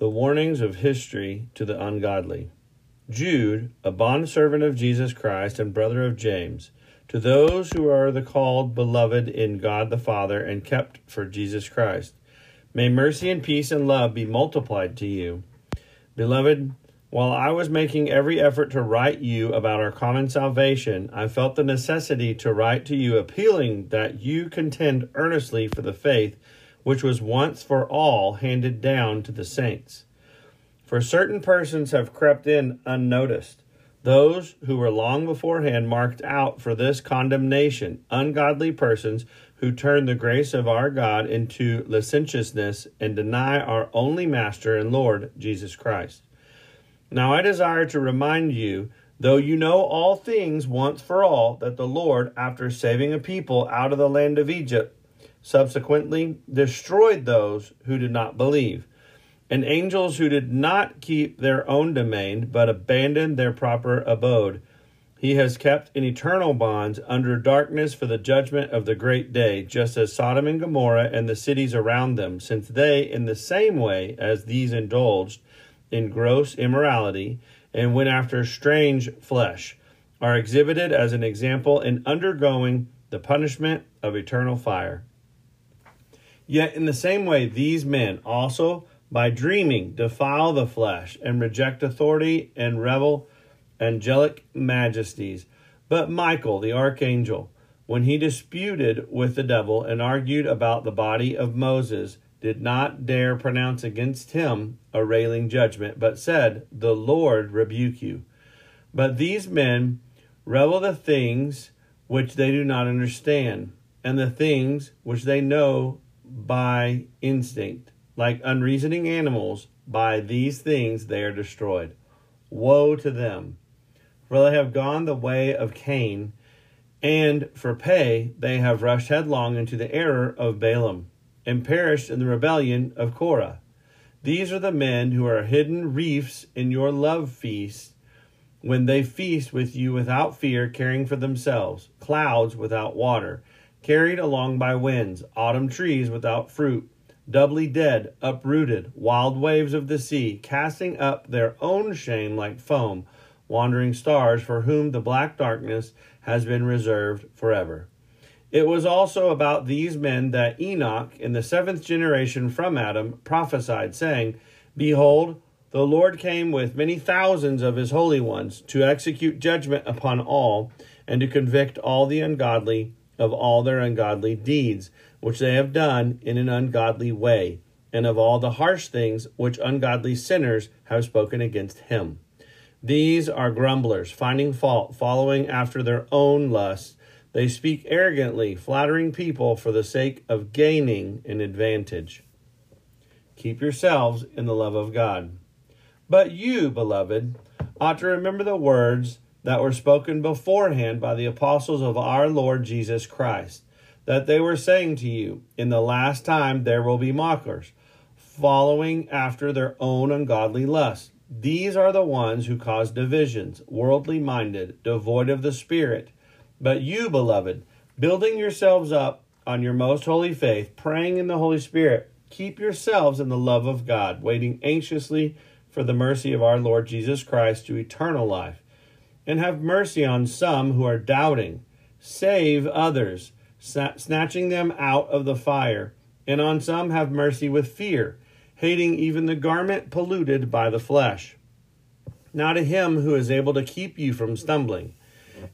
the warnings of history to the ungodly. Jude, a bondservant of Jesus Christ and brother of James, to those who are the called, beloved in God the Father, and kept for Jesus Christ. May mercy and peace and love be multiplied to you. Beloved, while I was making every effort to write you about our common salvation, I felt the necessity to write to you appealing that you contend earnestly for the faith which was once for all handed down to the saints. For certain persons have crept in unnoticed, those who were long beforehand marked out for this condemnation, ungodly persons who turn the grace of our God into licentiousness and deny our only Master and Lord, Jesus Christ. Now I desire to remind you, though you know all things once for all, that the Lord, after saving a people out of the land of Egypt, subsequently destroyed those who did not believe, and angels who did not keep their own domain, but abandoned their proper abode. He has kept in eternal bonds under darkness for the judgment of the great day, just as Sodom and Gomorrah and the cities around them, since they, in the same way as these, indulged in gross immorality and went after strange flesh, are exhibited as an example in undergoing the punishment of eternal fire. Yet, in the same way, these men also, by dreaming, defile the flesh and reject authority and revel angelic majesties. But Michael, the archangel, when he disputed with the devil and argued about the body of Moses, did not dare pronounce against him a railing judgment, but said, The Lord rebuke you. But these men revel the things which they do not understand, and the things which they know by instinct. Like unreasoning animals, by these things they are destroyed. Woe to them! For they have gone the way of Cain, and for pay they have rushed headlong into the error of Balaam, and perished in the rebellion of Korah. These are the men who are hidden reefs in your love feast, when they feast with you without fear, caring for themselves, clouds without water carried along by winds, autumn trees without fruit, doubly dead, uprooted, wild waves of the sea, casting up their own shame like foam, wandering stars for whom the black darkness has been reserved forever. It was also about these men that Enoch, in the seventh generation from Adam, prophesied, saying, Behold, the Lord came with many thousands of his holy ones to execute judgment upon all and to convict all the ungodly of all their ungodly deeds, which they have done in an ungodly way, and of all the harsh things which ungodly sinners have spoken against him. These are grumblers, finding fault, following after their own lusts. They speak arrogantly, flattering people for the sake of gaining an advantage. Keep yourselves in the love of God. But you, beloved, ought to remember the words that were spoken beforehand by the apostles of our Lord Jesus Christ, that they were saying to you, In the last time there will be mockers, following after their own ungodly lusts. These are the ones who cause divisions, worldly minded, devoid of the Spirit. But you, beloved, building yourselves up on your most holy faith, praying in the Holy Spirit, keep yourselves in the love of God, waiting anxiously for the mercy of our Lord Jesus Christ to eternal life. And have mercy on some who are doubting. Save others, snatching them out of the fire. And on some have mercy with fear hating even the garment polluted by the flesh. Now to him who is able to keep you from stumbling,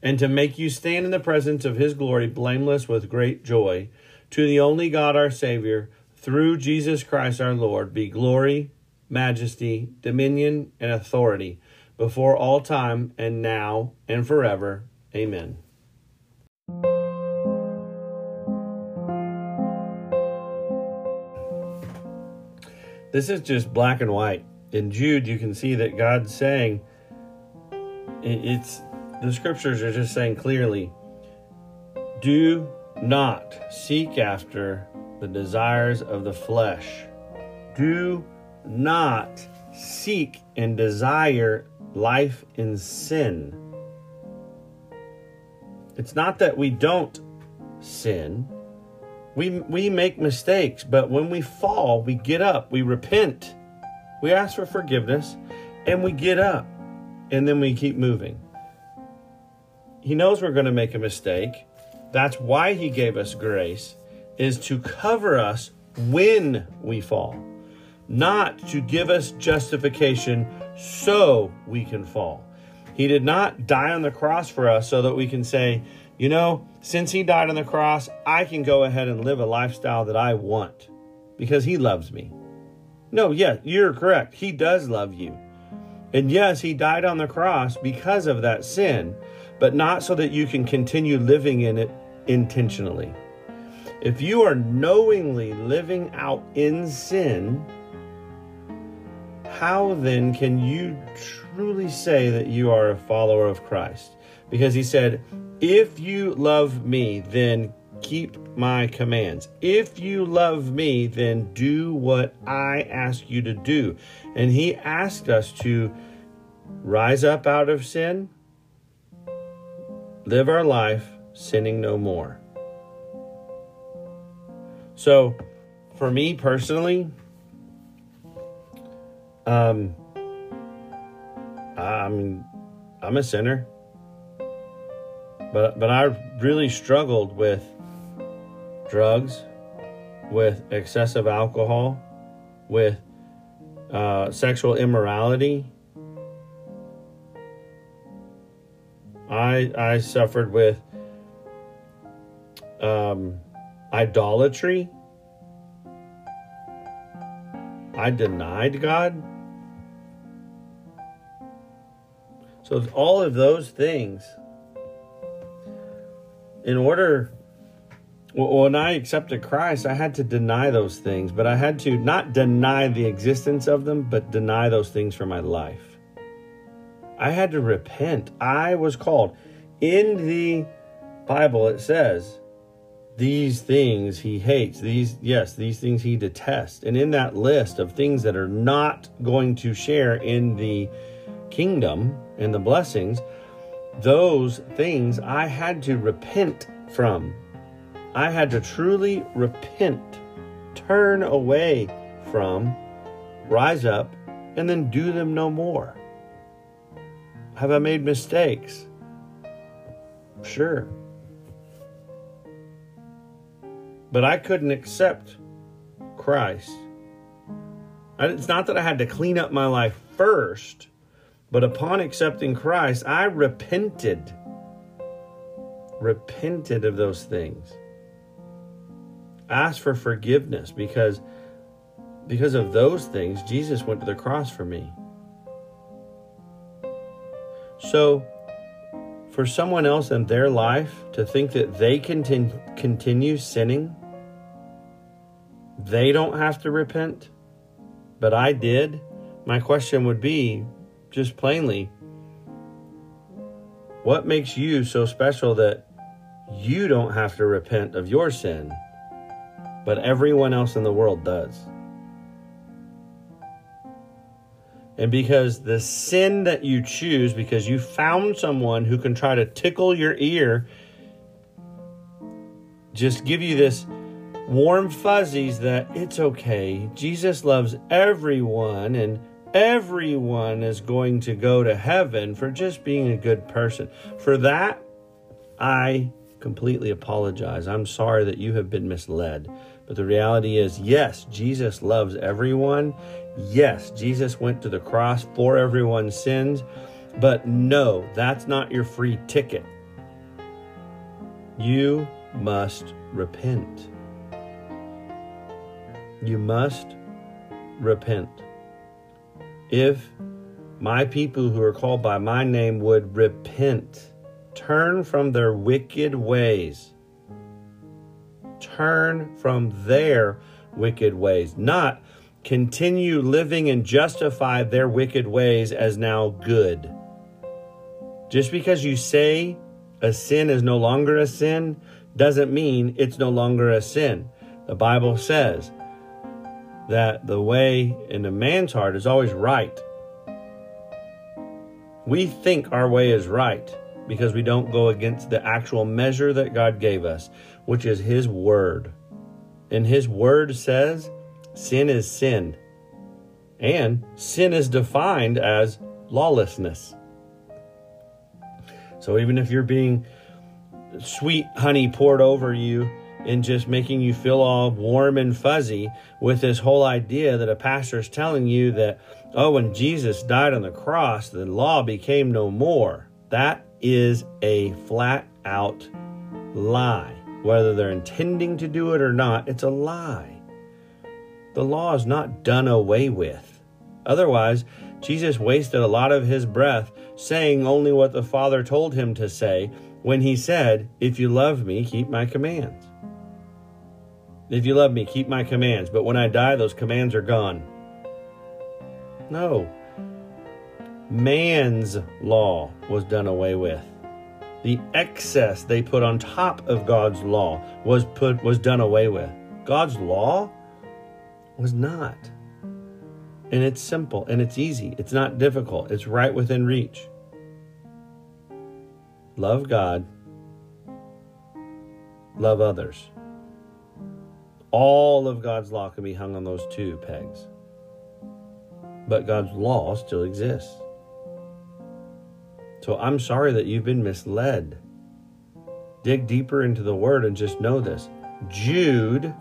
and to make you stand in the presence of his glory blameless with great joy, to the only God our Savior, through Jesus Christ our Lord, be glory, majesty, dominion, and authority before all time and now and forever. Amen. This is just black and white. In Jude, you can see that God's saying, it's the scriptures are just saying clearly, do not seek after the desires of the flesh. Do not seek and desire life in sin. It's not that we don't sin, we, we make mistakes, but when we fall, we get up, we repent, we ask for forgiveness, and we get up, and then we keep moving. He knows we're going to make a mistake. That's why He gave us grace, is to cover us when we fall, not to give us justification so we can fall. He did not die on the cross for us so that we can say, you know, since he died on the cross, I can go ahead and live a lifestyle that I want because he loves me. No, yeah, you're correct. He does love you. And yes, he died on the cross because of that sin, but not so that you can continue living in it intentionally. If you are knowingly living out in sin, how then can you truly say that you are a follower of Christ? Because he said, if you love me, then keep my commands. If you love me, then do what I ask you to do. And he asked us to rise up out of sin, live our life sinning no more. So, for me personally, um, I mean, I'm a sinner. But but I really struggled with drugs, with excessive alcohol, with uh, sexual immorality. I I suffered with um, idolatry. I denied God. So all of those things in order when I accepted Christ, I had to deny those things, but I had to not deny the existence of them, but deny those things for my life. I had to repent. I was called. In the Bible, it says, these things he hates. These, yes, these things he detests. And in that list of things that are not going to share in the kingdom and the blessings, those things I had to repent from. I had to truly repent, turn away from, rise up, and then do them no more. Have I made mistakes? Sure. But I couldn't accept Christ. It's not that I had to clean up my life first but upon accepting Christ, I repented. repented of those things. Asked for forgiveness because because of those things Jesus went to the cross for me. So for someone else in their life to think that they can continue sinning, they don't have to repent, but I did. My question would be just plainly, what makes you so special that you don't have to repent of your sin, but everyone else in the world does? And because the sin that you choose, because you found someone who can try to tickle your ear, just give you this warm fuzzies that it's okay. Jesus loves everyone and everyone is going to go to heaven for just being a good person. For that, I completely apologize. I'm sorry that you have been misled. But the reality is, yes, Jesus loves everyone. Yes, Jesus went to the cross for everyone's sins. But no, that's not your free ticket. You must repent. You must repent. If my people who are called by my name would repent, turn from their wicked ways, turn from their wicked ways, not continue living and justify their wicked ways as now good. Just because you say a sin is no longer a sin doesn't mean it's no longer a sin. The Bible says that the way in a man's heart is always right. We think our way is right because we don't go against the actual measure that God gave us, which is His Word. And His Word says sin is sin. And sin is defined as lawlessness. So even if you're being sweet honey poured over you and just making you feel all warm and fuzzy with this whole idea that a pastor is telling you that, oh, when Jesus died on the cross, the law became no more. That is a flat out lie. Whether they're intending to do it or not, it's a lie. The law is not done away with. Otherwise, Jesus wasted a lot of his breath saying only what the Father told him to say when he said, If you love me, keep my commands. If you love me, keep my commands. But when I die, those commands are gone. No. Man's law was done away with. The excess they put on top of God's law was put was done away with. God's law was not. And it's simple and it's easy. It's not difficult. It's right within reach. Love God. Love others. All of God's law can be hung on those two pegs. But God's law still exists. So I'm sorry that you've been misled. Dig deeper into the word and just know this. Jude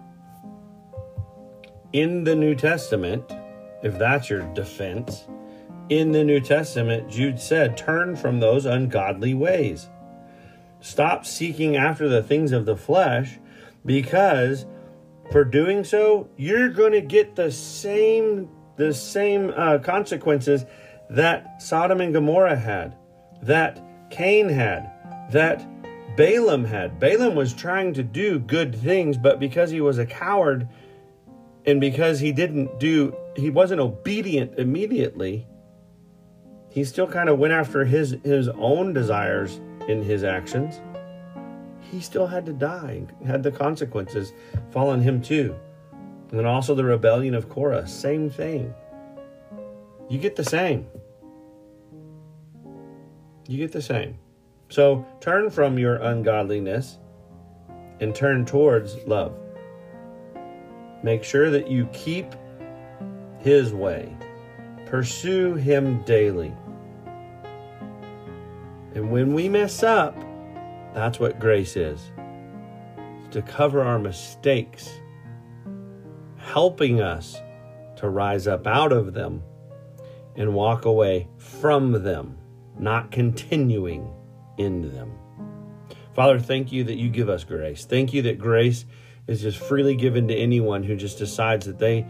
in the New Testament, if that's your defense, in the New Testament, Jude said, Turn from those ungodly ways. Stop seeking after the things of the flesh because for doing so, you're going to get the same the same uh, consequences that Sodom and Gomorrah had, that Cain had, that Balaam had. Balaam was trying to do good things, but because he was a coward and because he didn't do, he wasn't obedient immediately, he still kind of went after his, his own desires in his actions he still had to die, had the consequences fall on him too. And then also the rebellion of Korah, same thing. You get the same. You get the same. So turn from your ungodliness and turn towards love. Make sure that you keep his way, pursue him daily. And when we mess up, that's what grace is to cover our mistakes, helping us to rise up out of them and walk away from them, not continuing in them. Father, thank you that you give us grace. Thank you that grace is just freely given to anyone who just decides that they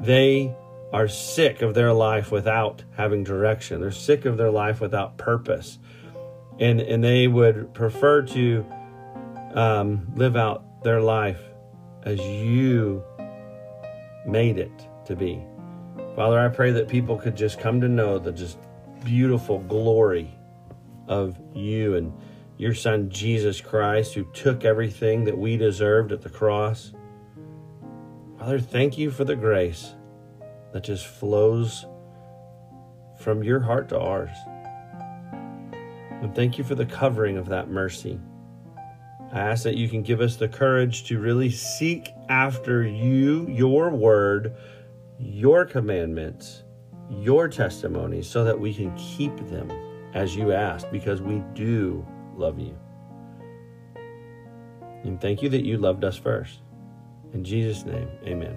they are sick of their life without having direction. They're sick of their life without purpose. And and they would prefer to um, live out their life as you made it to be. Father, I pray that people could just come to know the just beautiful glory of you and your son Jesus Christ, who took everything that we deserved at the cross. Father, thank you for the grace that just flows from your heart to ours. And thank you for the covering of that mercy. I ask that you can give us the courage to really seek after you, your word, your commandments, your testimonies, so that we can keep them as you asked, because we do love you. And thank you that you loved us first. In Jesus' name, amen.